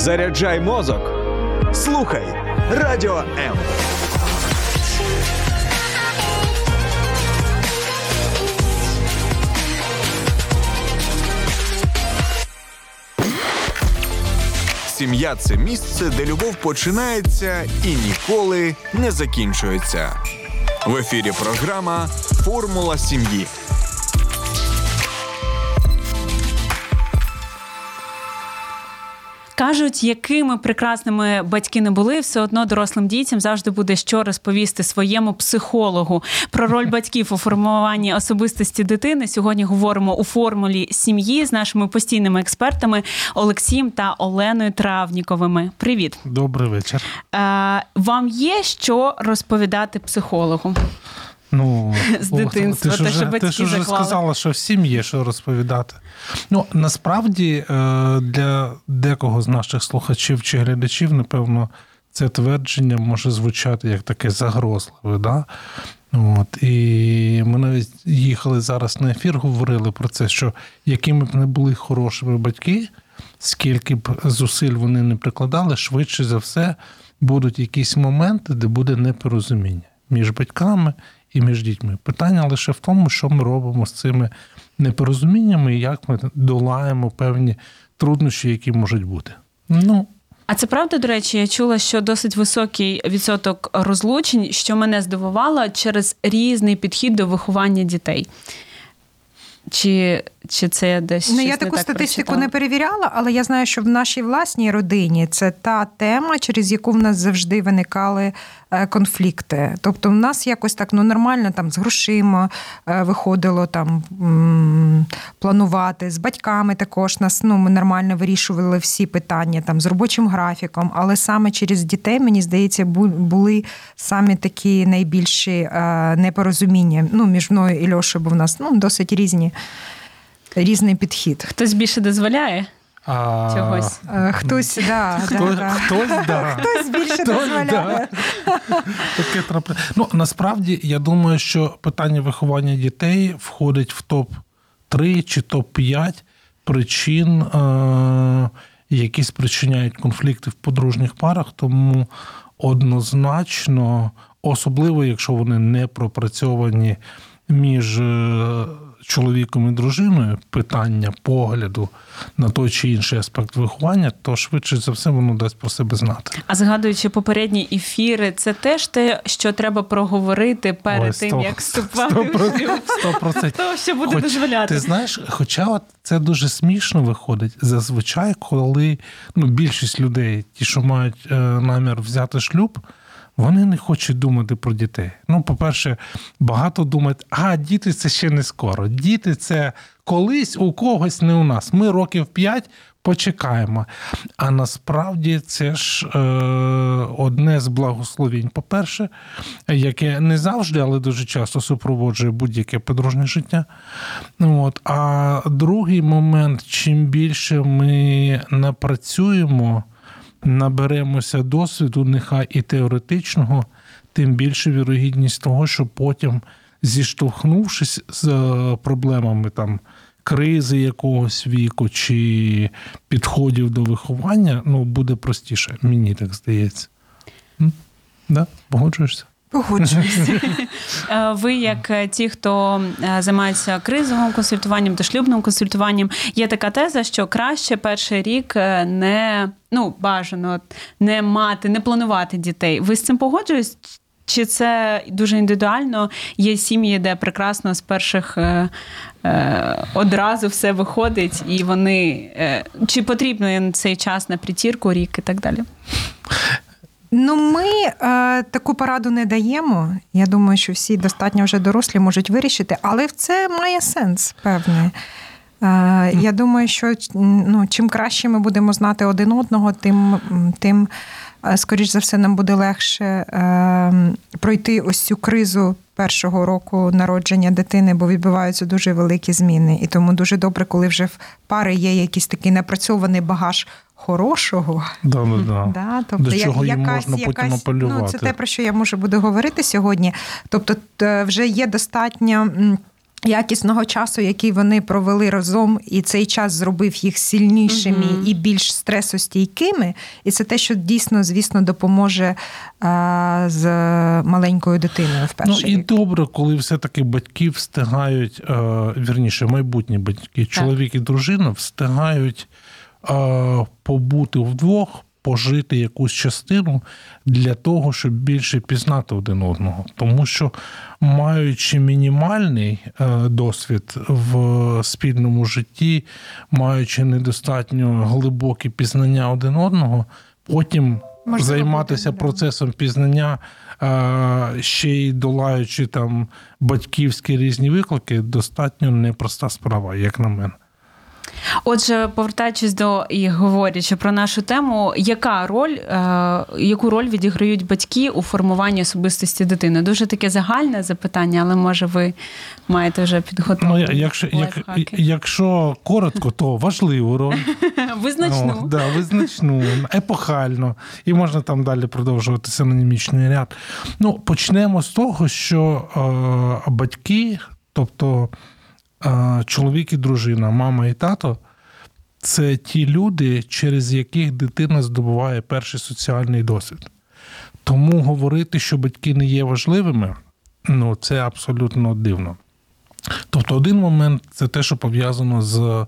Заряджай мозок. Слухай радіо М. Сім'я це місце, де любов починається і ніколи не закінчується. В ефірі програма Формула сім'ї. Кажуть, якими прекрасними батьки не були, все одно дорослим дітям завжди буде що розповісти своєму психологу про роль батьків у формуванні особистості дитини. Сьогодні говоримо у формулі сім'ї з нашими постійними експертами Олексієм та Оленою Травніковими. Привіт, добрий вечір. Е, Вам є що розповідати психологу? Ну, з дитинства, ти ж вже, ти ж вже сказала, що всім є що розповідати. Ну, насправді, е, для декого з наших слухачів чи глядачів, напевно, це твердження може звучати як таке загрозливе. Да? От, І ми навіть їхали зараз на ефір, говорили про це, що якими б не були хорошими батьки, скільки б зусиль вони не прикладали, швидше за все будуть якісь моменти, де буде непорозуміння між батьками і між дітьми. Питання лише в тому, що ми робимо з цими непорозуміннями і як ми долаємо певні труднощі, які можуть бути. Ну, а це правда, до речі, я чула, що досить високий відсоток розлучень, що мене здивувало через різний підхід до виховання дітей. Чи чи це десь Ну, я таку так статистику прочитала? не перевіряла, але я знаю, що в нашій власній родині це та тема, через яку в нас завжди виникали конфлікти. Тобто, в нас якось так ну нормально там з грошима е, виходило там планувати з батьками. Також нас ну ми нормально вирішували всі питання там з робочим графіком, але саме через дітей мені здається, були самі такі найбільші е, непорозуміння. Ну між мною і Льошою, бо в нас ну досить різні різний підхід. Хтось більше дозволяє? А... Чогось. Е, хтось, да, Хто, да, хтось, да. хтось більше хтось, дозволяє. Да. Таке трапля... Ну, насправді, я думаю, що питання виховання дітей входить в топ-3 чи топ-5 причин, е- які спричиняють конфлікти в подружніх парах, тому однозначно, особливо, якщо вони не пропрацьовані між е, чоловіком і дружиною питання погляду на той чи інший аспект виховання, то швидше за все воно дасть про себе знати. А згадуючи попередні ефіри, це теж те, що треба проговорити перед Ой, 100, тим, як вступати 100%, в шлюб. То, що буде Хоч, дозволяти. Ти знаєш, хоча от це дуже смішно виходить. Зазвичай, коли ну, більшість людей, ті, що мають е, намір взяти шлюб. Вони не хочуть думати про дітей. Ну, по-перше, багато думають, а діти це ще не скоро. Діти це колись у когось, не у нас. Ми років п'ять почекаємо. А насправді це ж е, одне з благословінь, по-перше, яке не завжди, але дуже часто супроводжує будь-яке подружнє життя. От. А другий момент, чим більше ми напрацюємо наберемося досвіду, нехай і теоретичного, тим більше вірогідність того, що потім, зіштовхнувшись з е, проблемами там кризи якогось віку чи підходів до виховання, ну буде простіше. Мені так здається. Да? Погоджуєшся? Погоджуюся. Е, ви, як е, ті, хто е, займається кризовим консультуванням та шлюбним консультуванням, є така теза, що краще перший рік не ну бажано не мати, не планувати дітей. Ви з цим погоджуєтесь? Чи це дуже індивідуально? Є сім'ї, де прекрасно з перших е, е, одразу все виходить, і вони е, чи потрібно цей час на притірку, рік і так далі? Ну, ми е, таку пораду не даємо. Я думаю, що всі достатньо вже дорослі можуть вирішити, але це має сенс певний. Е, Я думаю, що ну, чим краще ми будемо знати один одного, тим, тим е, скоріш за все, нам буде легше е, пройти ось цю кризу. Першого року народження дитини, бо відбуваються дуже великі зміни, і тому дуже добре, коли вже в пари є якийсь такий напрацьований багаж хорошого. Да, да. Да, тобто, До чого якась, їм можна якась, потім апелювати. Ну, Це те, про що я можу буду говорити сьогодні. Тобто, вже є достатньо Якісного часу, який вони провели разом, і цей час зробив їх сильнішими Мгм. і більш стресостійкими. І це те, що дійсно, звісно, допоможе а, з маленькою дитиною в Ну і рік. добре, коли все-таки батьки встигають, е, вірніше, майбутні батьки, чоловік і дружина встигають е, побути вдвох, пожити якусь частину для того, щоб більше пізнати один одного. Тому що, маючи мінімальний е, досвід в спільному житті, маючи недостатньо глибокі пізнання один одного, потім Можливо, займатися процесом пізнання, е, ще й долаючи там батьківські різні виклики, достатньо непроста справа, як на мене. Отже, повертаючись до і говорячи про нашу тему, яка роль, е, яку роль відіграють батьки у формуванні особистості дитини? Дуже таке загальне запитання, але може ви маєте вже підготовку. Ну, якщо, як, якщо коротко, то важливу роль. Визначну. О, да, визначну, епохально. І можна там далі продовжувати синонімічний ряд. Ну, почнемо з того, що е, батьки, тобто чоловік і дружина, мама і тато, це ті люди, через яких дитина здобуває перший соціальний досвід. Тому говорити, що батьки не є важливими, ну це абсолютно дивно. Тобто, один момент це те, що пов'язано з е,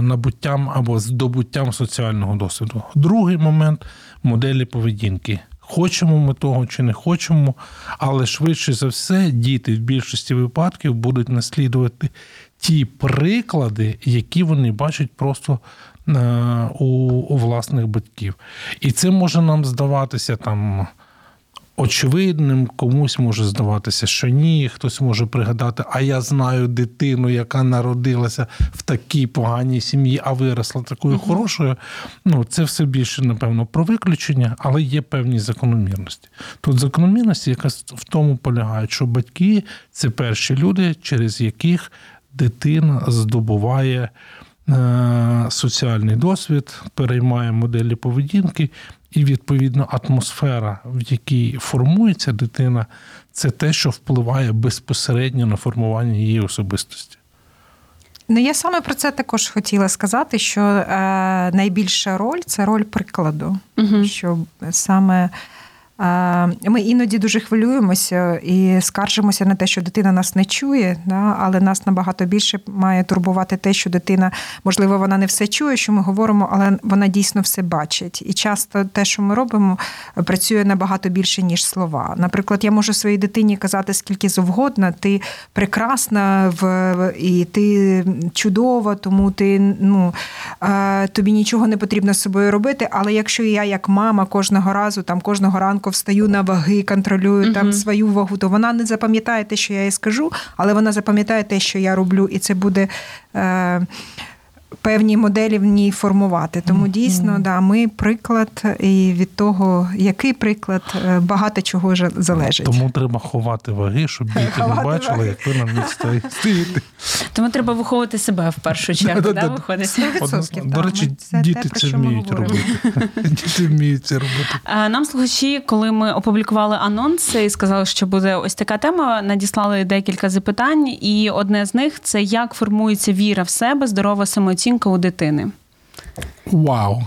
набуттям або здобуттям соціального досвіду. Другий момент моделі поведінки. Хочемо ми того чи не хочемо, але швидше за все діти в більшості випадків будуть наслідувати ті приклади, які вони бачать просто е, у, у власних батьків. І це може нам здаватися там очевидним, комусь може здаватися, що ні, хтось може пригадати, а я знаю дитину, яка народилася в такій поганій сім'ї, а виросла такою хорошою. Ну, це все більше, напевно, про виключення, але є певні закономірності. Тут закономірності, яка в тому полягає, що батьки це перші люди, через яких дитина здобуває. е, Соціальний досвід переймає моделі поведінки, і відповідно атмосфера, в якій формується дитина, це те, що впливає безпосередньо на формування її особистості. Ну, я саме про це також хотіла сказати, що е, найбільша роль це роль прикладу. угу. Що саме ми іноді дуже хвилюємося і скаржимося на те, що дитина нас не чує, але нас набагато більше має турбувати те, що дитина, можливо, вона не все чує, що ми говоримо, але вона дійсно все бачить. І часто те, що ми робимо, працює набагато більше, ніж слова. Наприклад, я можу своїй дитині казати скільки завгодно, ти прекрасна в і ти чудова, тому ти ну е, тобі нічого не потрібно з собою робити. Але якщо я, як мама, кожного разу там кожного ранку встаю на ваги, контролюю Мгм. там свою вагу, то вона не запам'ятає те, що я їй скажу, але вона запам'ятає те, що я роблю, і це буде. Е, Певні моделі в ній формувати. Тому дійсно, да, ми приклад, і від того, який приклад, е, багато чого ж залежить. Тому треба ховати ваги, щоб діти не бачили, як ви на них стоїте. Тому треба виховувати себе в першу чергу, да, виходить. До речі, діти це вміють робити. Діти вміють це робити. Нам слухачі, коли ми опублікували анонс і сказали, що буде ось така тема, надіслали декілька запитань, і одне з них це як формується віра в себе, здорова самооцінка у дитини. Вау!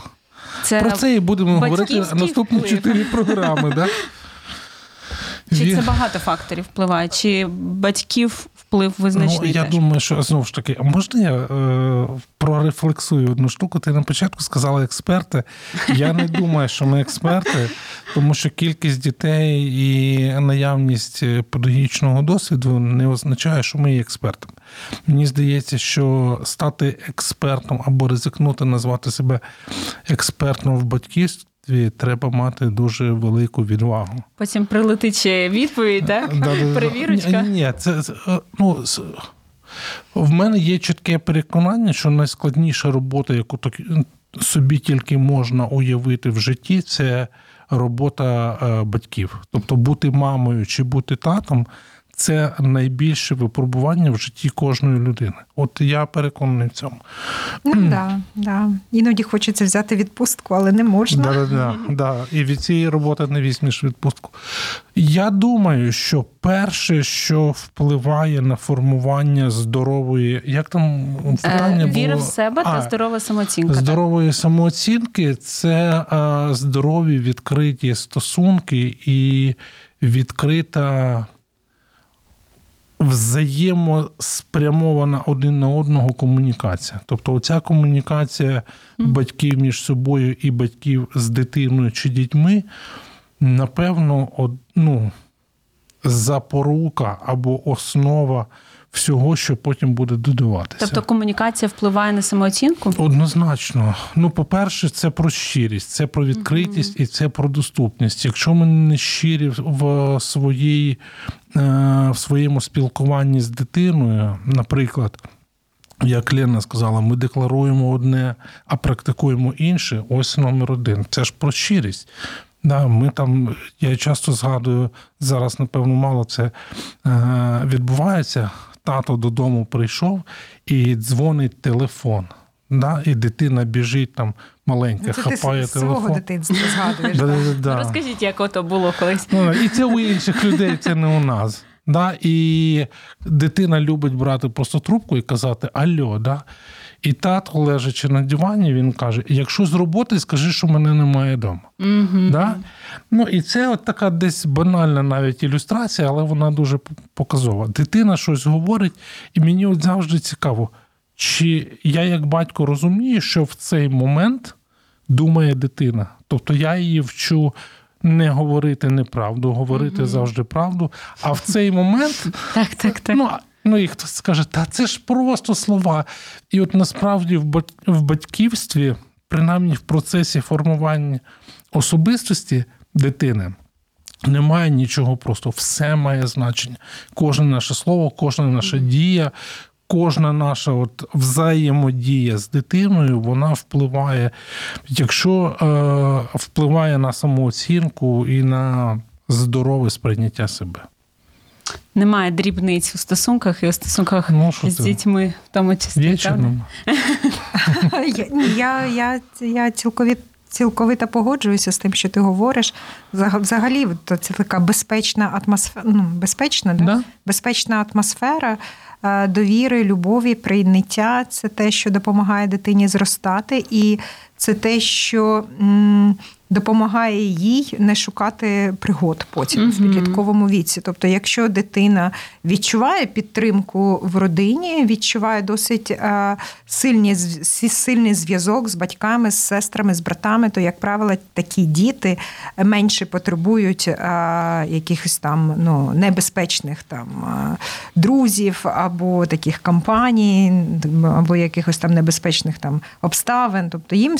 Це Про це і будемо говорити наступні чотири програми. Да? чи це багато факторів впливає, чи батьків вплив визначний Ну, я теж? думаю, що знову ж таки, можна я е, прорефлексую одну штуку? Ти на початку сказала експерти. Я не думаю, що ми експерти, тому що кількість дітей і наявність е, педагогічного досвіду не означає, що ми є експертами. Мені здається, що стати експертом або ризикнути назвати себе експертом в батьківстві. Треба мати дуже велику відвагу. Потім прилетить ще відповідь, так? Да-да-да. Перевірочка. Ні, Ні, це це, е, ну, в мене є чітке переконання, що найскладніша робота, яку так собі тільки можна уявити в житті, це робота е, батьків. Тобто бути мамою чи бути татом. Це найбільше випробування в житті кожної людини. От я переконаний в цьому. Ну да, да. Іноді хочеться взяти відпустку, але не можна. Да, да, да. І від цієї роботи не візьмеш відпустку. Я думаю, що перше, що впливає на формування здорової, як там питання Е, Віра в було? себе та здорова самооцінка. так. Здорової самооцінки це е, здорові відкриті стосунки і відкрита взаємоспрямована один на одного комунікація. Тобто, оця комунікація батьків між собою і батьків з дитиною чи дітьми, напевно, од- ну, запорука або основа всього, що потім буде додаватися. Тобто комунікація впливає на самооцінку? Однозначно. Ну, по-перше, це про щирість, це про відкритість і це про доступність. Якщо ми не щирі в своїй, в своєму спілкуванні з дитиною, наприклад. Як Лена сказала, ми декларуємо одне, а практикуємо інше. Ось номер один. Це ж про щирість. Да, ми там, я часто згадую, зараз, напевно, мало це е, відбувається. Тато додому прийшов і дзвонить телефон. Да, і дитина біжить там маленька, Ну, Це ти хапає свого дитинства згадуєш. Да, да. да, да. Ну, Розкажіть, як ото було колись. Ну, і це у інших людей, це не у нас. Да? І дитина любить брати просто трубку і казати Альо, да? І тато, лежачи на дивані, він каже: якщо з роботи, скажи, що мене немає вдома. Угу. Да? Ну, і це от така десь банальна навіть ілюстрація, але вона дуже показова. Дитина щось говорить, і мені от завжди цікаво, чи я як батько розумію, що в цей момент думає дитина. Тобто я її вчу не говорити неправду, говорити завжди правду. А в цей момент Так, так, так. Ну, ну і хтось скаже, та це ж просто слова. І от насправді в батьківстві, принаймні в процесі формування особистості дитини, немає нічого просто. Все має значення. Кожне наше слово, кожна наша дія. Кожна наша от взаємодія з дитиною, вона впливає, якщо е, впливає на самооцінку і на здорове сприйняття себе. Немає дрібниць у стосунках і у стосунках Ну, з ти? дітьми, в тому числі. Я, я, я, я цілковіт, цілковито погоджуюся з тим, що ти говориш. Взагалі, то це така безпечна атмосфера, ну, безпечна, да? Да. безпечна атмосфера довіри, любові, прийняття це те, що допомагає дитині зростати, і це те, що допомагає їй не шукати пригод потім в підлітковому віці. Тобто, якщо дитина відчуває підтримку в родині, відчуває досить е, сильні, сильний зв'язок з батьками, з сестрами, з братами, то, як правило, такі діти менше потребують е, якихось там ну, небезпечних там е, друзів або таких компаній, або якихось там небезпечних там обставин. Тобто їм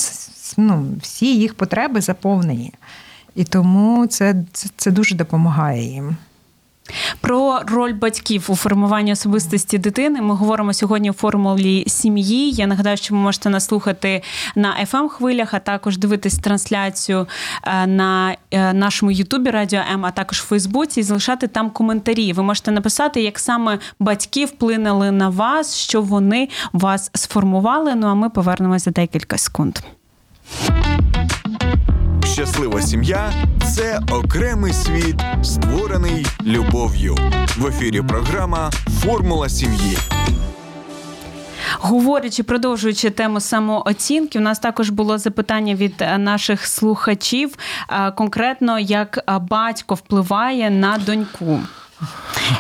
ну, всі їх потреби заповнені. І тому це, це, це дуже допомагає їм. Про роль батьків у формуванні особистості дитини ми говоримо сьогодні у формулі сім'ї. Я нагадаю, що ви можете нас слухати на fm хвилях, а також дивитись трансляцію е, на е, нашому Ютубі Радіо М, а також в Фейсбуці і залишати там коментарі. Ви можете написати, як саме батьки вплинули на вас, що вони вас сформували. Ну а ми повернемося за декілька секунд. Щаслива сім'я це окремий світ, створений любов'ю. В ефірі програма Формула сім'ї. Говорячи, продовжуючи тему самооцінки, у нас також було запитання від е, наших слухачів, е, конкретно як е, батько впливає на доньку.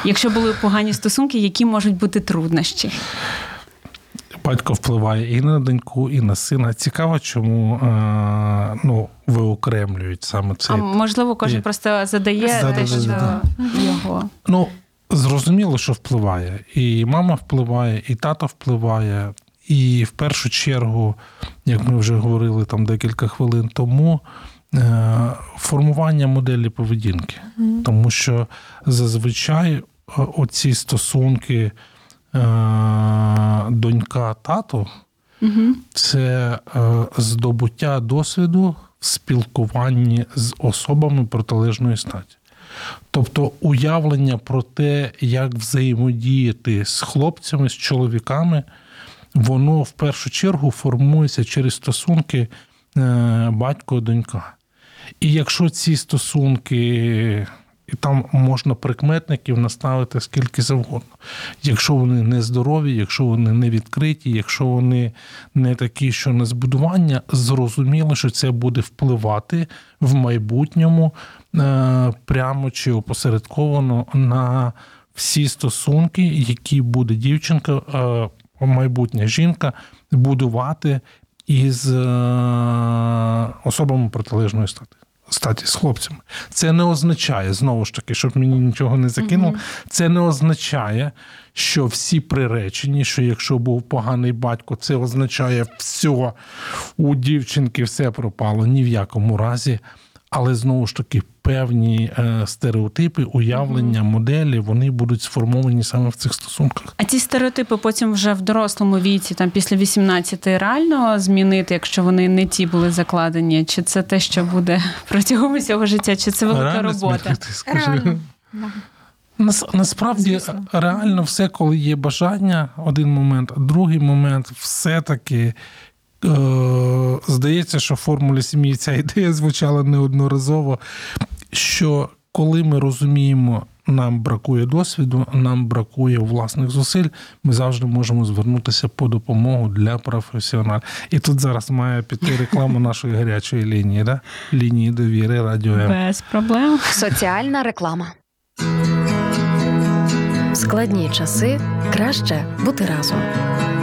Якщо були погані стосунки, які можуть бути труднощі? Батько впливає і на доньку, і на сина. Цікаво, чому е, ну, виокремлюють саме А можливо, кожен Є. просто задає Да, те, да, що да, його. Ну, зрозуміло, що впливає. І мама впливає, і тато впливає. І в першу чергу, як ми вже говорили там декілька хвилин тому, е, формування моделі поведінки. Тому що зазвичай е, оці стосунки е, донька-тато це е, здобуття досвіду в спілкуванні з особами протилежної статі. Тобто уявлення про те, як взаємодіяти з хлопцями, з чоловіками, воно в першу чергу формується через стосунки е, батько-донька. І якщо ці стосунки, і там можна прикметників наставити скільки завгодно. Якщо вони не здорові, якщо вони не відкриті, якщо вони не такі, що не збудування, зрозуміло, що це буде впливати в майбутньому е, прямо чи опосередковано на всі стосунки, які буде дівчинка, е, майбутня жінка будувати із е, особами протилежної статі. Статі з хлопцями. Це не означає, знову ж таки, щоб мені нічого не закинуло, це не означає, що всі приречені, що якщо був поганий батько, це означає все, у дівчинки все пропало. Ні в якому разі. Але знову ж таки, певні е, стереотипи, уявлення, моделі вони будуть сформовані саме в цих стосунках. А ці стереотипи потім вже в дорослому віці, там після 18 реально змінити, якщо вони не ті були закладені? Чи це те, що буде протягом усього життя, чи це велика Реально робота? змінити, скажи. Реально. Нас, насправді Звісно. реально все, коли є бажання, один момент, а другий момент, все-таки здається, що в формулі сім'ї ця ідея звучала неодноразово. Що коли ми розуміємо, нам бракує досвіду, нам бракує власних зусиль, ми завжди можемо звернутися по допомогу для професіоналів. І тут зараз має піти реклама нашої гарячої лінії, да? лінії довіри радіо М. Без проблем. Соціальна реклама. В складні часи краще бути разом.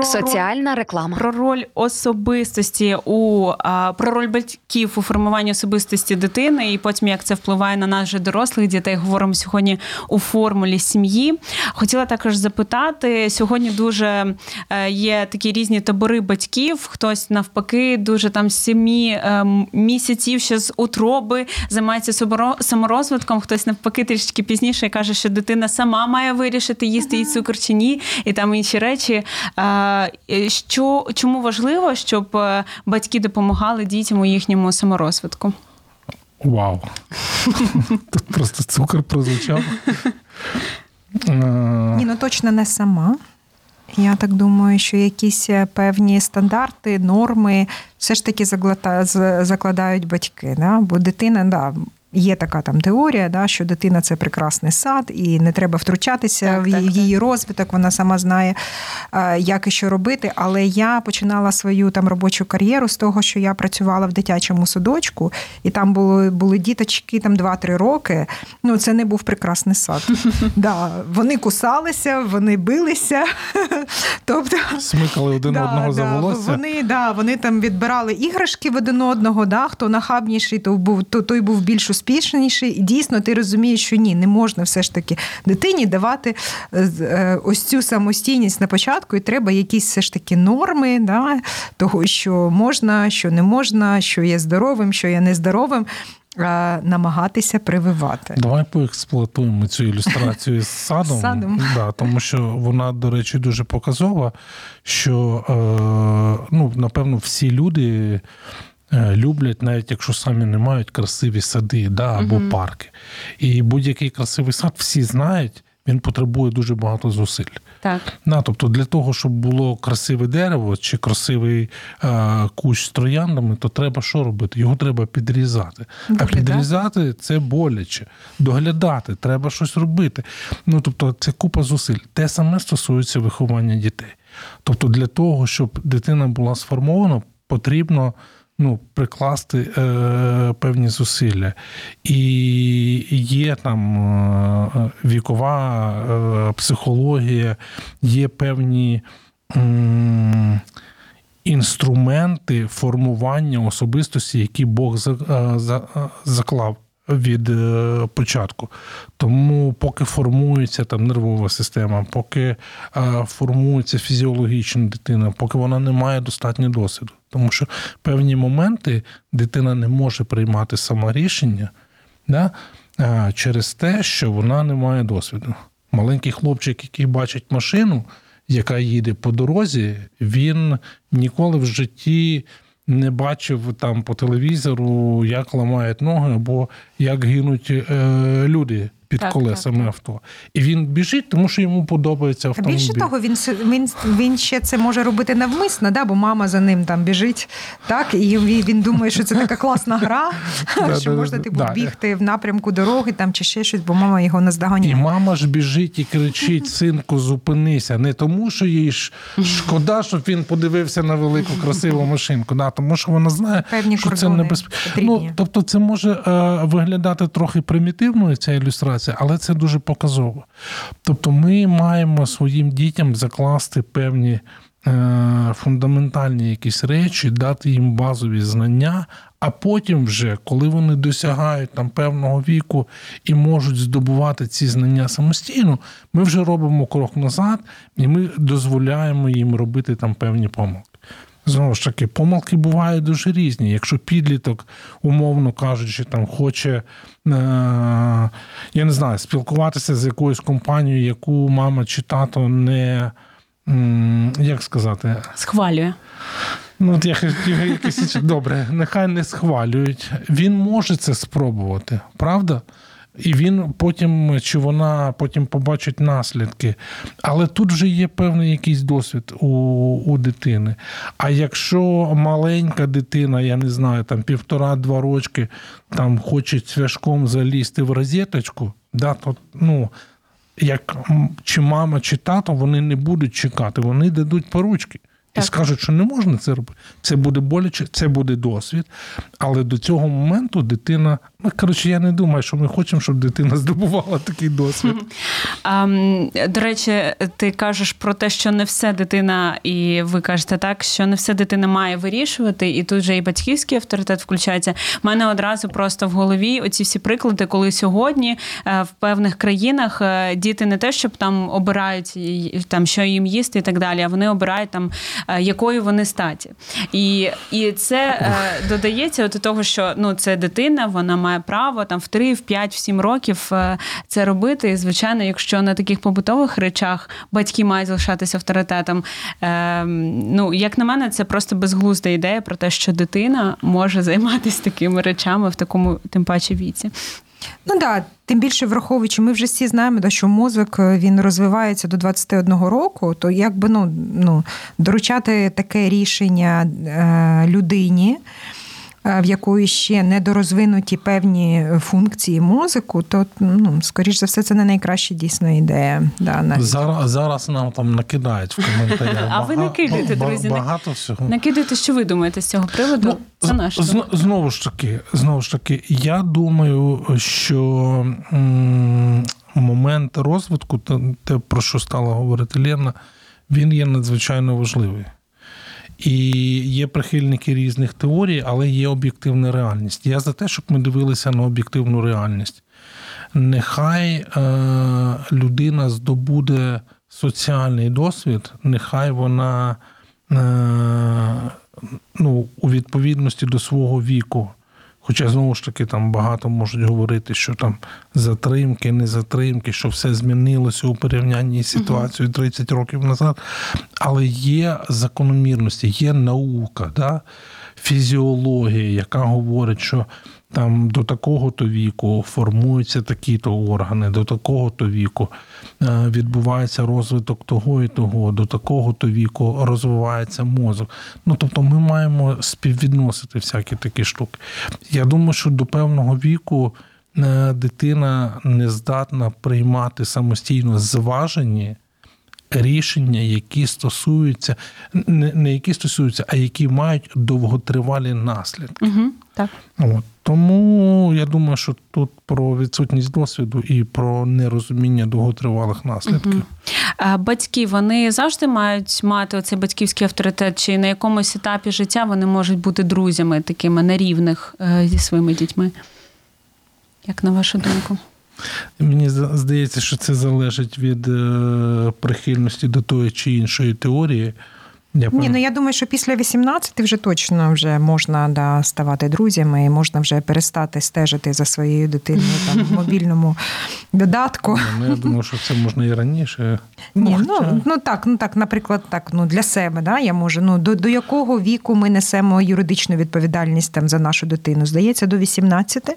Про Соціальна реклама. Про роль особистості у про роль батьків у формуванні особистості дитини, і потім як це впливає на нас же дорослих дітей. Говоримо сьогодні у формулі сім'ї. Хотіла також запитати сьогодні. Дуже е, є такі різні табори батьків. Хтось навпаки, дуже там сімі е, місяців ще з утроби займається саморозвитком. Хтось навпаки трішки пізніше каже, що дитина сама має вирішити їсти їй цукор чи ні, і там інші речі. Е, Що чому важливо, щоб е, батьки допомагали дітям у їхньому саморозвитку? Вау. Тут просто цукор прозвучав. Е, Ні, ну точно не сама. Я так думаю, що якісь е, певні стандарти, норми все ж таки закладають батьки. Да? Бо дитина, да, є така там теорія, да, що дитина це прекрасний сад, і не треба втручатися Так, в її, так, так. розвиток, вона сама знає, е, як і що робити. Але я починала свою там робочу кар'єру з того, що я працювала в дитячому садочку, і там були, були діточки там 2-3 роки. Ну, це не був прекрасний сад. Да, вони кусалися, вони билися. Тобто, Смикали один да, одного за волосся. Вони, да, вони там відбирали іграшки в один одного, да, хто нахабніший, то був, то, той був більш успішніший. І дійсно ти розумієш, що ні, не можна все ж таки дитині давати е, е, ось цю самостійність на початку, і треба якісь все ж таки норми да, того, що можна, що не можна, що є здоровим, що є нездоровим. е, Намагатися прививати. Давай поексплуатуємо цю ілюстрацію з садом. З садом. Да, тому що вона, до речі, дуже показова, що е, ну, напевно всі люди. Е, Люблять, навіть якщо самі не мають красиві сади да, або парки. І будь-який красивий сад всі знають, він потребує дуже багато зусиль. Так. Да, тобто для того, щоб було красиве дерево чи красивий е, кущ з трояндами, то треба що робити? Його треба підрізати. А підрізати це боляче. Доглядати, треба щось робити. Ну тобто, це купа зусиль. Те саме стосується виховання дітей. Тобто, для того, щоб дитина була сформована, потрібно. Ну, прикласти е, певні зусилля. І є там е, вікова е, психологія, є певні інструменти формування особистості, які Бог за, е, е, заклав від е, початку. Тому поки формується там нервова система, поки е, формується фізіологічна дитина, поки вона не має достатньо досвіду. Тому що певні моменти дитина не може приймати сама рішення да, е, через те, що вона не має досвіду. Маленький хлопчик, який бачить машину, яка їде по дорозі, він ніколи в житті не бачив там по телевізору, як ламають ноги або як гинуть е, люди під Так, колесами так, авто. І він біжить, тому що йому подобається автомобіль. більше того, він, він, він ще це може робити навмисно, да, бо мама за ним там біжить, так, і він, думає, що це така класна гра, що можна типу, бігти в напрямку дороги там, чи ще щось, бо мама його І наздоганяє. мама ж біжить і кричить: синку, зупинися. Не тому, що їй ж шкода, щоб він подивився на велику красиву машинку, да, тому що вона знає, Певні що це небезпечно. Ну, тобто, це може е, виглядати трохи примітивною ця ілюстрація, але це дуже показово. Тобто, ми маємо своїм дітям закласти певні. е, Фундаментальні якісь речі, дати їм базові знання, а потім, вже, коли вони досягають там певного віку і можуть здобувати ці знання самостійно, ми вже робимо крок назад, і ми дозволяємо їм робити там певні помилки. Знову ж таки, помилки бувають дуже різні. Якщо підліток, умовно кажучи, там хоче, е, я не знаю, спілкуватися з якоюсь компанією, яку мама чи тато не. м, Як сказати, Схвалює. Ну, от я якось добре, нехай не схвалюють. Він може це спробувати, правда? І він потім, чи вона потім побачить наслідки. Але тут вже є певний якийсь досвід у, у дитини. А якщо маленька дитина, я не знаю, там півтора-два рочки, там хоче цвяшком залізти в розеточку, да, то ну. Як чи мама, чи тато, вони не будуть чекати, вони дадуть поручки. І скажуть, що не можна це робити. Це буде боляче, це буде досвід. Але до цього моменту дитина. Ну, коротше, я не думаю, що ми хочемо, щоб дитина здобувала такий досвід. А, до речі, ти кажеш про те, що не все дитина, і ви кажете так, що не все дитина має вирішувати, і тут же і батьківський авторитет включається. У мене одразу просто в голові оці всі приклади, коли сьогодні е, в певних країнах е, діти не те, щоб там обирають там, що їм їсти і так далі, а вони обирають там, якої вони статі. І, і це е, додається до того, що ну, це дитина, вона має право там в 3, в 5, в 7 років е, це робити. І, звичайно, якщо на таких побутових речах батьки мають залишатися авторитетом. Е, ну, як на мене, це просто безглузда ідея про те, що дитина може займатися такими речами в такому тим паче віці. Ну да, тим більше враховуючи, ми вже всі знаємо, да, що мозок е, він розвивається до 21 року, то якби ну, ну доручати таке рішення е, людині. Е, В якої ще недорозвинуті певні функції мозку, то ну скоріш за все, це не найкраща дійсно ідея. Да, навіть. Зараз, зараз нам там накидають в коментарях. А ви накидайте, друзі, Багато всього. Накидайте, що ви думаєте з цього приводу? це наш Ну, знову ж таки, знову ж таки, я думаю, що момент розвитку, те, про що стала говорити Лена, він є надзвичайно важливий. І є прихильники різних теорій, але є об'єктивна реальність. Я за те, щоб ми дивилися на об'єктивну реальність. Нехай е, людина здобуде соціальний досвід, нехай вона е, ну, у відповідності до свого віку. Хоча знову ж таки там багато можуть говорити, що там затримки, не затримки, що все змінилося у порівнянні з ситуацією 30 років назад. Але є закономірності, є наука, да? фізіологія, яка говорить, що там до такого-то віку формуються такі-то органи, до такого-то віку е, відбувається розвиток того і того, до такого-то віку розвивається мозок. Ну тобто ми маємо співвідносити всякі такі штуки. Я думаю, що до певного віку е, дитина не здатна приймати самостійно зважені. Рішення, які стосуються, не, не які стосуються, а які мають довготривалі наслідки. Угу, так. От. Тому я думаю, що тут про відсутність досвіду і про нерозуміння довготривалих наслідків. А батьки вони завжди мають мати оцей батьківський авторитет, чи на якомусь етапі життя вони можуть бути друзями такими на рівних е, зі своїми дітьми? Як на вашу думку? Мені здається, що це залежить від е, прихильності до тої чи іншої теорії. Я Ні, ну я думаю, що після 18 вже точно вже можна да, ставати друзями, і можна вже перестати стежити за своєю дитиною там в мобільному додатку. Ні, ну, я думаю, що це можна і раніше. Ні, хоча- ну, ну так, ну так, наприклад, так, ну для себе, да, я можу. Ну до, до якого віку ми несемо юридичну відповідальність там за нашу дитину? Здається, до 18.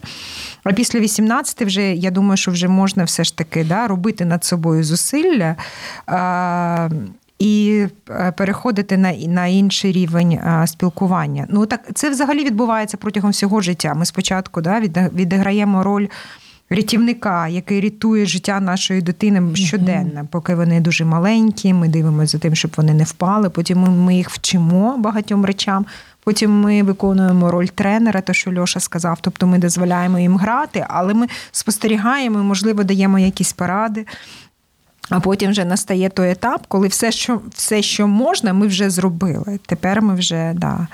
А після 18 вже я думаю, що вже можна все ж таки да, робити над собою зусилля. А, і е, переходити на, на інший рівень спілкування. Ну так це взагалі відбувається протягом всього життя. Ми спочатку да, відіграємо роль рятівника, який рятує життя нашої дитини щоденно, поки вони дуже маленькі. Ми дивимося за тим, щоб вони не впали. Потім ми- їх вчимо багатьом речам. Потім ми виконуємо роль тренера, то що Льоша сказав. Тобто ми дозволяємо їм грати, але ми спостерігаємо, можливо, даємо якісь поради. А потім вже настає той етап, коли все, що все, що можна, ми вже зробили. Тепер ми вже да,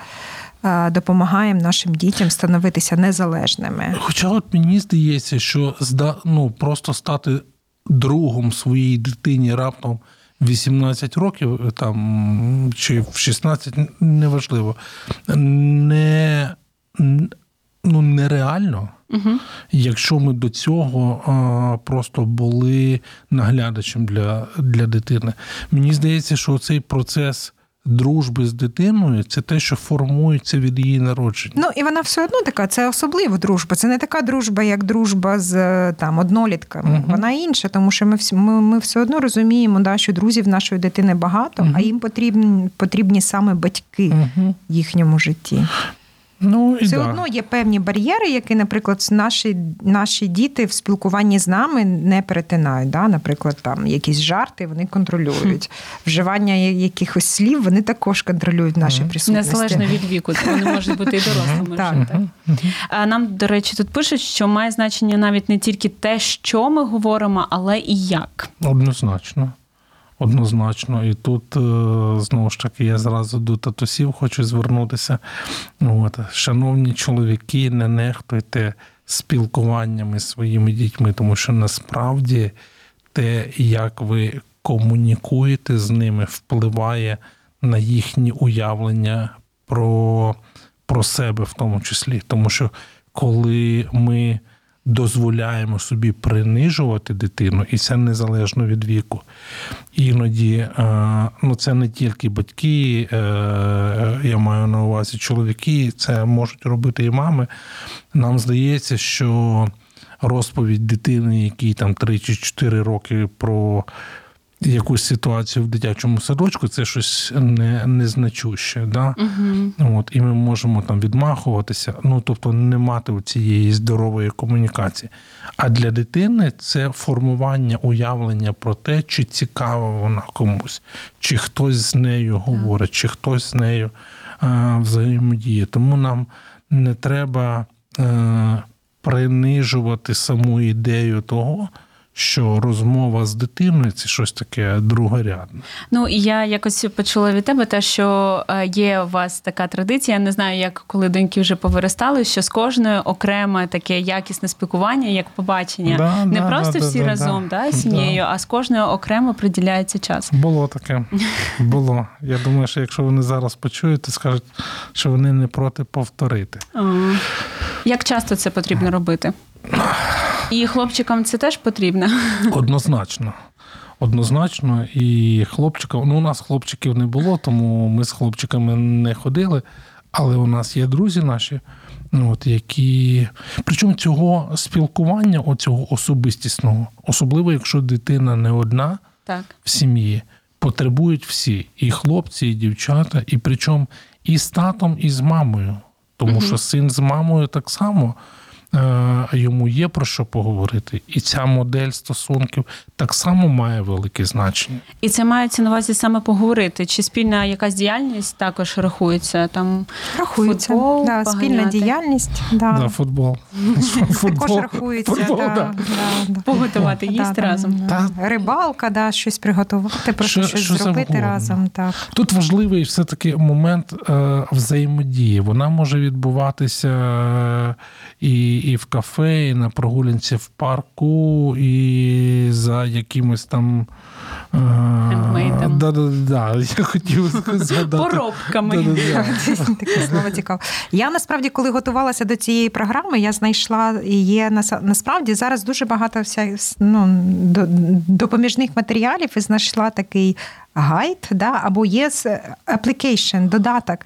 е, допомагаємо нашим дітям становитися незалежними. Хоча от мені здається, що ну, просто стати другом своїй дитині раптом 18 років там, чи в 16, неважливо, не, ну, нереально. Угу. Якщо ми до цього а, просто були наглядачем для, для дитини. Мені здається, що цей процес дружби з дитиною це те, що формується від її народження. Ну і вона все одно така, це особлива дружба. Це не така дружба, як дружба з там однолітками. Мгм. Вона інша, тому що ми всі ми, ми все одно розуміємо, да, що друзів нашої дитини багато, Мгм. а їм потрібні, потрібні саме батьки Угу. їхньому житті. Ну, і Все да. одно є певні бар'єри, які, наприклад, наші, наші діти в спілкуванні з нами не перетинають. Да? Наприклад, там якісь жарти вони контролюють. Вживання якихось слів вони також контролюють в нашій присутності. Незалежно від віку, це вони можуть бути і дорослими. Так. вже, так. Нам, до речі, тут пишуть, що має значення навіть не тільки те, що ми говоримо, але і як. Однозначно. Однозначно. І тут е, знову ж таки я зразу до татусів хочу звернутися. От, шановні чоловіки, не нехтуйте спілкуваннями зі своїми дітьми, тому що насправді те, як ви комунікуєте з ними, впливає на їхні уявлення про, про себе, в тому числі. Тому що коли ми дозволяємо собі принижувати дитину, і це незалежно від віку. Іноді е, ну, це не тільки батьки, е, я маю на увазі чоловіки, це можуть робити і мами. Нам здається, що розповідь дитини, якій там 3 чи 4 роки про якусь ситуацію в дитячому садочку, це щось не, незначуще. Да? Угу. От, і ми можемо там відмахуватися, ну тобто не мати цієї здорової комунікації. А для дитини це формування уявлення про те, чи цікава вона комусь, чи хтось з нею говорить, чи хтось з нею е, взаємодіє. Тому нам не треба е, принижувати саму ідею того. Що розмова з дитиною це щось таке другорядне. Ну і я якось почула від тебе те, що е, є у вас така традиція. Я не знаю, як коли доньки вже повиростали, що з кожною окреме таке якісне спілкування, як побачення, Да, не да, просто да, всі да, разом, да. сім'єю, а з кожною окремо приділяється час. Було таке. Було. Я думаю, що якщо вони зараз почують, то скажуть, що вони не проти повторити. Як часто це потрібно робити? І хлопчикам це теж потрібно. Однозначно. Однозначно, і хлопчикам, ну у нас хлопчиків не було, тому ми з хлопчиками не ходили. Але у нас є друзі наші, от, які. Причому цього спілкування, оцього особистісного, особливо якщо дитина не одна Так. в сім'ї, потребують всі: і хлопці, і дівчата, і причому і з татом, і з мамою. Тому що син з мамою так само йому є про що поговорити. І ця модель стосунків так само має велике значення. І це мається на увазі саме поговорити. Чи спільна якась діяльність також рахується там? Рахується. Футбол, да, спільна діяльність. Да. Да, футбол. Також рахується. Футбол, да, да. да, да. Поготувати, Да, їсти разом. Рибалка, да, щось приготувати, просто Що- щось що зробити разом. Так. Тут важливий все-таки момент е, взаємодії. Вона може відбуватися е, і, і в кафе, і на прогулянці в парку, і за якимось там. е, Хендмейдом. Да, да, да, я хотів згадати. Поробками. Слово цікаве. Я насправді, коли готувалася до цієї програми, я знайшла і є насправді зараз дуже багато вся ну, допоміжних матеріалів і знайшла такий. Гайд, да, або є application, додаток,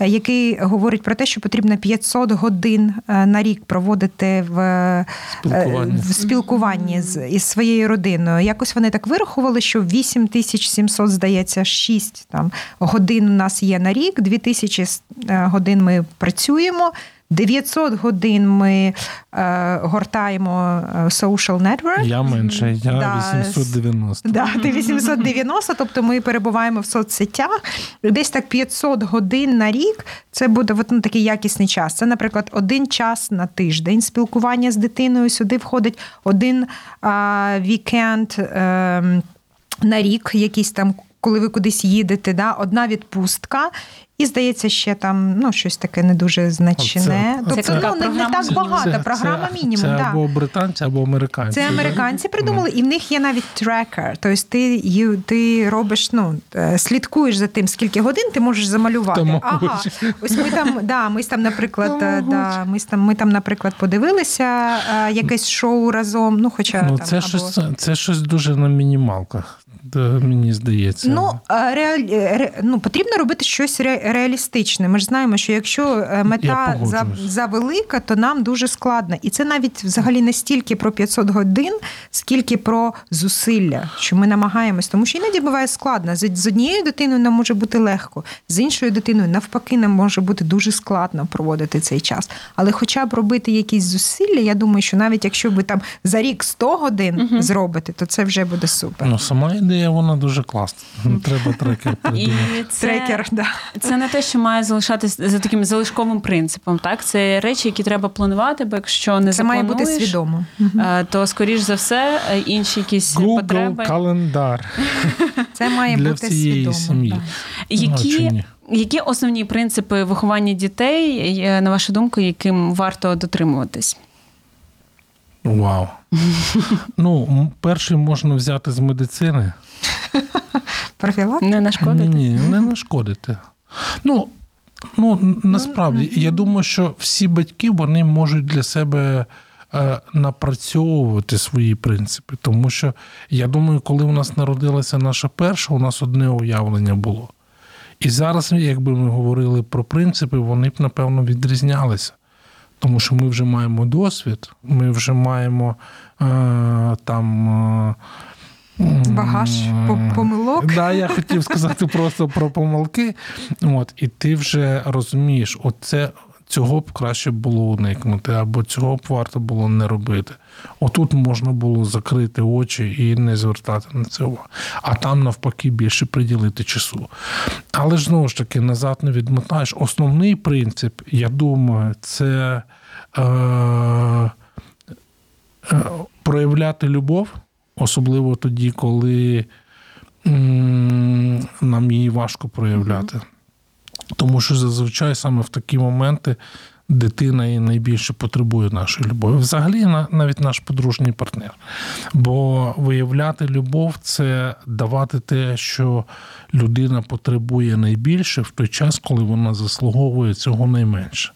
е, який говорить про те, що потрібно 500 годин е, на рік проводити в е, Спілкуванні. в спілкуванні з із своєю родиною. Якось вони так вирахували, що 8700, здається, 6 там годин у нас є на рік, 2000 е, годин ми працюємо. 900 годин ми е, гортаємо е, social network. Я менше, я Да, 890. Да, ти 890, тобто ми перебуваємо в соцсетях. Десь так 500 годин на рік. Це буде от, ну, такий якісний час. Це, наприклад, один час на тиждень спілкування з дитиною. Сюди входить один а, вікенд. ем, на рік, якийсь там, коли ви кудись їдете, да, одна відпустка. І здається, ще там ну, щось таке не дуже значне. Це- тобто, це ну, не, не так багато. Це- програма це- мінімум. Це да. або британці, або американці. Це американці придумали, і в них є навіть трекер. Тобто ти, ти робиш, ну е, слідкуєш за тим, скільки годин ти можеш замалювати. Ага, ось ми там, да, ми там, наприклад, е, да, ми там, ми там, наприклад, подивилися е, якесь шоу разом. Ну, хоча Ну, там це, або... щось, це щось дуже на мінімалках, де, мені здається. Ну, е, реаль... е, ре- ну, потрібно робити щось ре- реалістичне. Ми ж знаємо, що якщо е, мета за, погоджуюсь. за велика, то нам дуже складно. І це навіть взагалі не стільки про 500 годин, скільки про зусилля, що ми намагаємось. Тому що іноді буває складно. З, з однією дитиною нам може бути легко, з іншою дитиною навпаки нам може бути дуже складно проводити цей час. Але хоча б робити якісь зусилля, я думаю, що навіть якщо ви там за рік 100 годин зробите, то це вже буде супер. ну, сама ідея, вона дуже класна. Треба трекер І придумати. це, Трекер, да. це не те, що має залишатися за таким залишковим принципом. Так, це речі, які треба планувати, бо якщо не Це має бути свідомо. е, то скоріш за все інші якісь Google потреби. календар Це має для бути всієї свідомо. сім'ї. да. Ну, Які, ні? які основні принципи виховання дітей, е, на вашу думку, яким варто дотримуватись? Вау. Ну, перший можна взяти з медицини. Профілактика? Не нашкодити? Ні, ні, не нашкодити. Ну, ну насправді, я думаю, що всі батьки вони можуть для себе е, напрацьовувати свої принципи. Тому що я думаю, коли у нас народилася наша перша, у нас одне уявлення було. І зараз, якби ми говорили про принципи, вони б, напевно, відрізнялися. Тому що ми вже маємо досвід, ми вже маємо е, там. Багаж помилок. Да, я хотів сказати просто про помилки. От, і ти вже розумієш, оце цього б краще було уникнути, або цього б варто було не робити. Отут можна було закрити очі і не звертати на це увагу. А там, навпаки, більше приділити часу. Але ж знову ж таки, назад не відмотаєш. Основний принцип, я думаю, це. Е, е, проявляти любов, особливо тоді, коли нам її важко проявляти. Тому що зазвичай саме в такі моменти дитина і найбільше потребує нашої любові. Взагалі, навіть наш подружній партнер. Бо виявляти любов це давати те, що людина потребує найбільше в той час, коли вона заслуговує цього найменше.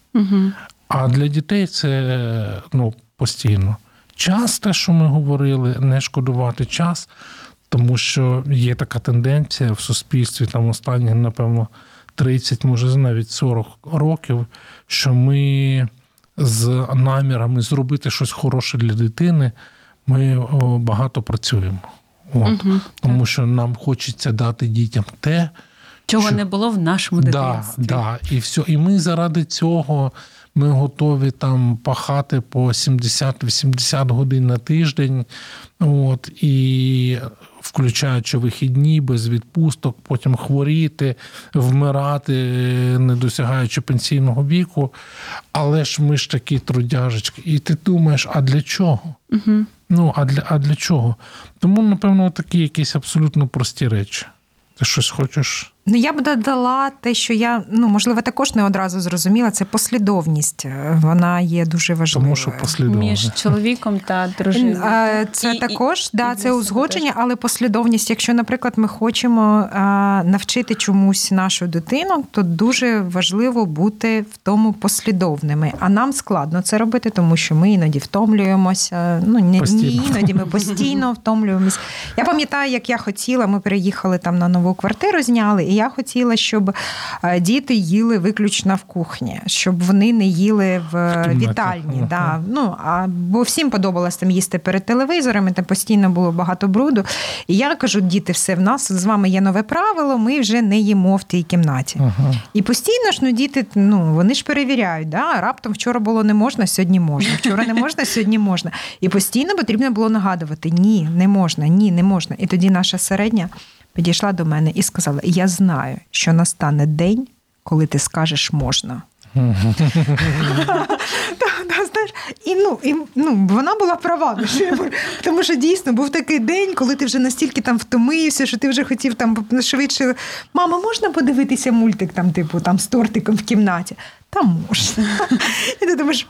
А для дітей це ну, постійно. Час, те, що ми говорили, не шкодувати час, тому що є така тенденція в суспільстві там останні, напевно, 30, може навіть 40 років, що ми з намірами зробити щось хороше для дитини, ми багато працюємо. От. Тому що нам хочеться дати дітям те, Чого Що- не було в нашому Да, да, і все. І ми заради цього ми готові там пахати по 70-80 годин на тиждень, от, і включаючи вихідні, без відпусток, потім хворіти, вмирати, не досягаючи пенсійного віку. Але ж ми ж такі трудяжечки. І ти думаєш, а для чого? Угу. Ну, а для, а для чого? Тому, напевно, такі якісь абсолютно прості речі. Ти щось хочеш Ну, я б додала те, що я ну можливо також не одразу зрозуміла. Це послідовність. Вона є дуже важливою. Тому що. Між чоловіком та дружиною. Це І- також і- да, і це узгодження, але послідовність. Якщо, наприклад, ми хочемо а, навчити чомусь нашу дитину, то дуже важливо бути в тому послідовними. А нам складно це робити, тому що ми іноді втомлюємося. Ну не, іноді ми постійно втомлюємось. Я пам'ятаю, як я хотіла, ми переїхали там на нову квартиру, зняли, і я хотіла, щоб е, діти їли виключно в кухні, щоб вони не їли в кімнаті. вітальні. Ага. Да. Ну, а, бо всім подобалось там їсти перед телевізорами, там постійно було багато бруду. І я кажу, діти, все, в нас з вами є нове правило, ми вже не їмо в тій кімнаті. Ага. І постійно ж ну, діти, ну вони ж перевіряють, да? раптом вчора було не можна, сьогодні можна. Вчора не можна, сьогодні можна. І постійно потрібно було нагадувати: ні, не можна, ні, не можна. І тоді наша середня підійшла до мене і сказала: Я знаю, що настане день, коли ти скажеш можна. І ну, і, ну, вона була права, ну, тому що дійсно був такий день, коли ти вже настільки там втомився, що ти вже хотів там швидше. Мама, можна подивитися мультик там, типу, там з тортиком в кімнаті? Та можна. І ти думаєш,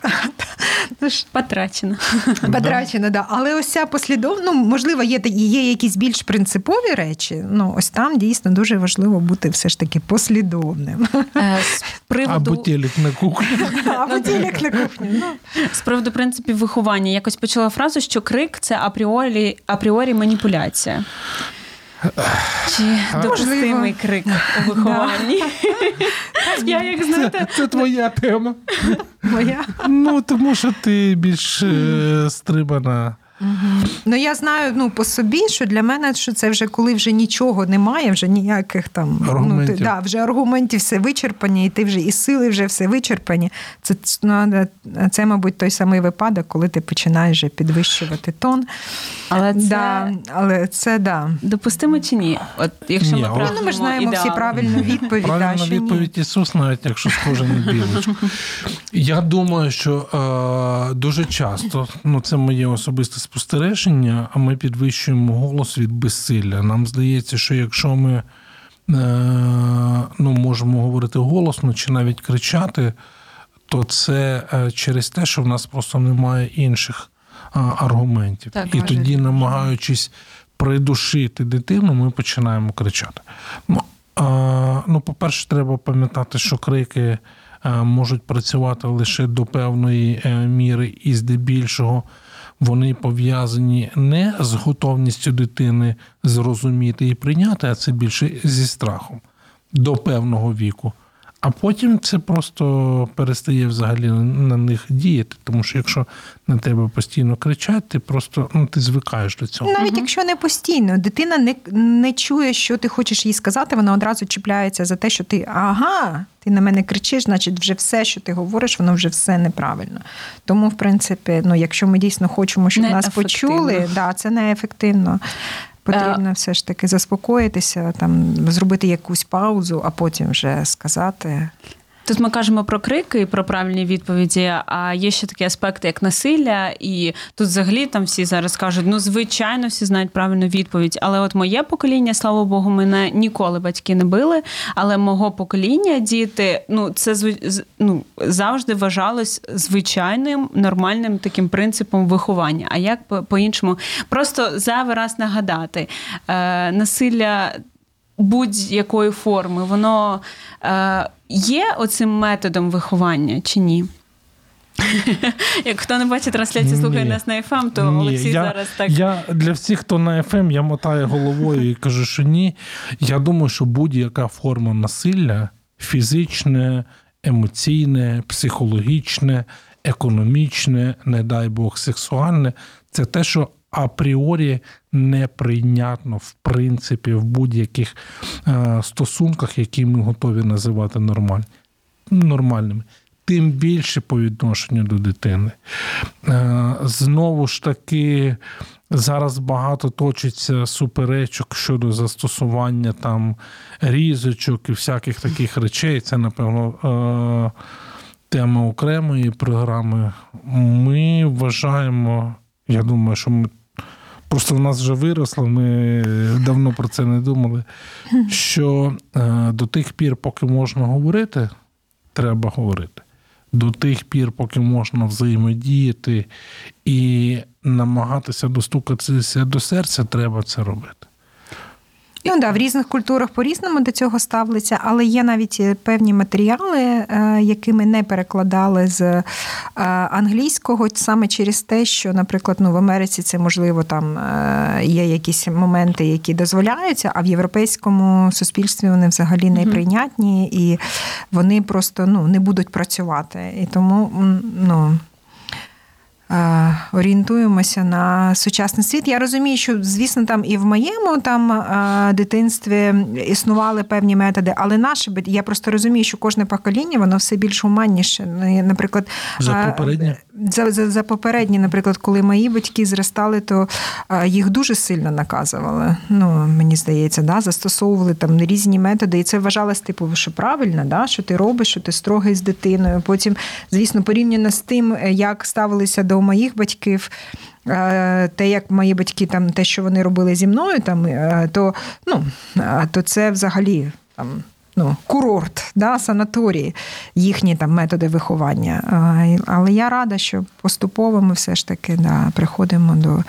Потрачено. потрачено, да. Але ось ця послідовно, ну, можливо, є, та- є якісь більш принципові речі. Ну, ось там дійсно дуже важливо бути все ж таки послідовним. Е, З приводу Або телек на кухні. Або тілек на кухні. Ну. З приводу принципів виховання якось почула фразу, що крик це апріорі, апріорі маніпуляція. Чи допустимий крик у вихованні? Я як знаєте, Це твоя тема. Моя. Ну, тому що ти більш е, Ну я знаю ну по собі, що для мене що це вже коли вже нічого немає, вже ніяких там Ну, ти, да, вже аргументів все вичерпані, і ти вже і сили вже все вичерпані. Це ну, це, мабуть, той самий випадок, коли ти починаєш вже підвищувати тон. але це Да, але це да. допустимо чи ні? От якщо Ні, ми але- Ну, ми ж знаємо всі правильну відповідь. Правильна відповідь Ісус, навіть якщо схоже на білочку. Я думаю, що е, дуже часто, ну це моє особисте спостереження, а ми підвищуємо голос від безсилля. Нам здається, що якщо ми е, ну, можемо говорити голосно чи навіть кричати, то це е, через те, що в нас просто немає інших аргументів. Так, І може. тоді, намагаючись придушити дитину, ми починаємо кричати. Ну, ну, по-перше, треба пам'ятати, що крики е, можуть працювати лише до певної міри, і здебільшого вони пов'язані не з готовністю дитини зрозуміти і прийняти, а це більше зі страхом до певного віку. А потім це просто перестає взагалі на них діяти, тому що якщо на тебе постійно кричать, ти просто ну, ти звикаєш до цього. Навіть якщо не постійно, дитина не, не чує, що ти хочеш їй сказати, вона одразу чіпляється за те, що ти ага, ти на мене кричиш, значить, вже все, що ти говориш, воно вже все неправильно. Тому, в принципі, ну, якщо ми дійсно хочемо, щоб нас почули, да, це неефективно. Потрібно все ж таки заспокоїтися, там зробити якусь паузу, а потім вже сказати. Тут ми кажемо про крики і про правильні відповіді. А є ще такі аспекти, як насилля, і тут взагалі там всі зараз кажуть, ну звичайно, всі знають правильну відповідь. Але от моє покоління, слава Богу, мене ніколи батьки не били. Але мого покоління діти, ну це ну, завжди вважалось звичайним нормальним таким принципом виховання. А як по- по-іншому? Просто зайвий раз нагадати, е, насилля будь-якої форми, воно е, є оцим методом виховання чи ні? Як хто не бачить трансляцію, слухає Ні. нас на FM, то Ні, Олексій я, зараз так. Я для всіх, хто на ФМ, я мотаю головою і кажу, що ні. Я думаю, що будь-яка форма насилля фізичне, емоційне, психологічне, економічне, не дай Бог, сексуальне це те, що апріорі неприйнятно, в принципі, в будь-яких е, стосунках, які ми готові називати нормаль... нормальними. Тим більше по відношенню до дитини. Е, Знову ж таки, зараз багато точиться суперечок щодо застосування там різочок і всяких таких речей. Це, напевно, е, тема окремої програми. Ми вважаємо, я думаю, що ми просто в нас вже виросло, ми давно про це не думали. Що е, до тих пір, поки можна говорити, треба говорити. До тих пір, поки можна взаємодіяти і намагатися достукатися до серця, треба це робити. Ну да, в різних культурах по-різному до цього ставляться, але є навіть е, певні матеріали, е, які ми не перекладали з е, англійського, саме через те, що, наприклад, ну в Америці це можливо там є якісь моменти, які дозволяються, а в європейському суспільстві вони взагалі не прийнятні і вони просто ну не будуть працювати. І тому ну. Орієнтуємося на сучасний світ. Я розумію, що звісно, там і в моєму там е, дитинстві існували певні методи, але наше я просто розумію, що кожне покоління воно все більш гуманніше. Ну, наприклад, за е, попереднє за, за, за попередні, наприклад, коли мої батьки зростали, то їх дуже сильно наказували. Ну мені здається, да, застосовували там різні методи, і це вважалось типу, що правильно, да, що ти робиш, що ти строгий з дитиною. Потім, звісно, порівняно з тим, як ставилися до моїх батьків. Е, те, як мої батьки там те, що вони робили зі мною, там е, то ну то це взагалі там ну, курорт, да, санаторії, їхні там методи виховання. Але я рада, що поступово ми все ж таки да, приходимо до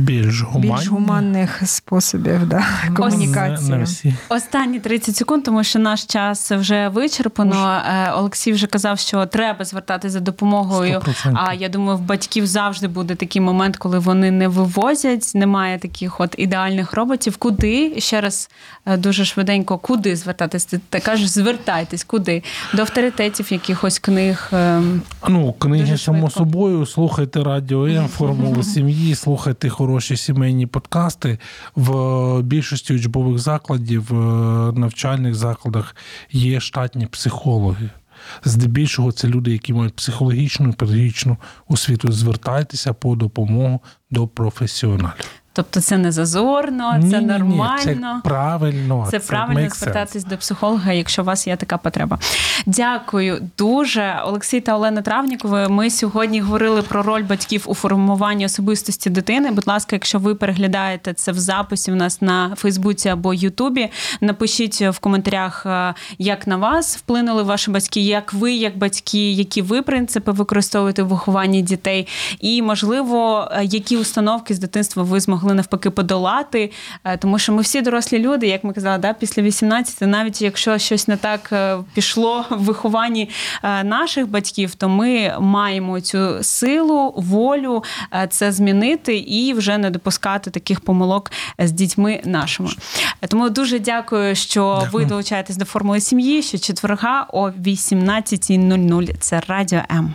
більш, гуманні. більш гуманних способів да, комунікації. Не, не Останні 30 секунд, тому що наш час вже вичерпано. Уж. Е, Олексій вже казав, що треба звертатися за допомогою. 100%. А я думаю, в батьків завжди буде такий момент, коли вони не вивозять, немає таких от ідеальних роботів. Куди ще раз е, дуже швиденько, куди звертатися? ти кажеш, звертайтесь куди? До авторитетів якихось книг. Ем, ну, книги, само собою, слухайте радіо формулу сім'ї, слухайте хороші сімейні подкасти. В більшості учбових закладів, в навчальних закладах є штатні психологи. Здебільшого це люди, які мають психологічну і педагогічну освіту. Звертайтеся по допомогу до професіоналів. Тобто це не зазорно, ні, це ні, нормально. Ні, це правильно. Це, це правильно звертатись до психолога, якщо у вас є така потреба. Дякую дуже, Олексій та Олена Травнікови. Ми сьогодні говорили про роль батьків у формуванні особистості дитини. Будь ласка, якщо ви переглядаєте це в записі у нас на Фейсбуці або Ютубі, напишіть в коментарях, е, як на вас вплинули ваші батьки, як ви, як батьки, які ви принципи використовуєте в вихованні дітей, і можливо, е, які установки з дитинства ви змогли могли навпаки подолати. Е, тому що ми всі дорослі люди, як ми казали, да, після 18, навіть якщо щось не так е, пішло в вихованні е, наших батьків, то ми маємо цю силу, волю це змінити і вже не допускати таких помилок з дітьми нашими. Тому дуже дякую, що дякую. ви долучаєтесь до формули сім'ї. Що четверга о 18.00. Це радіо М.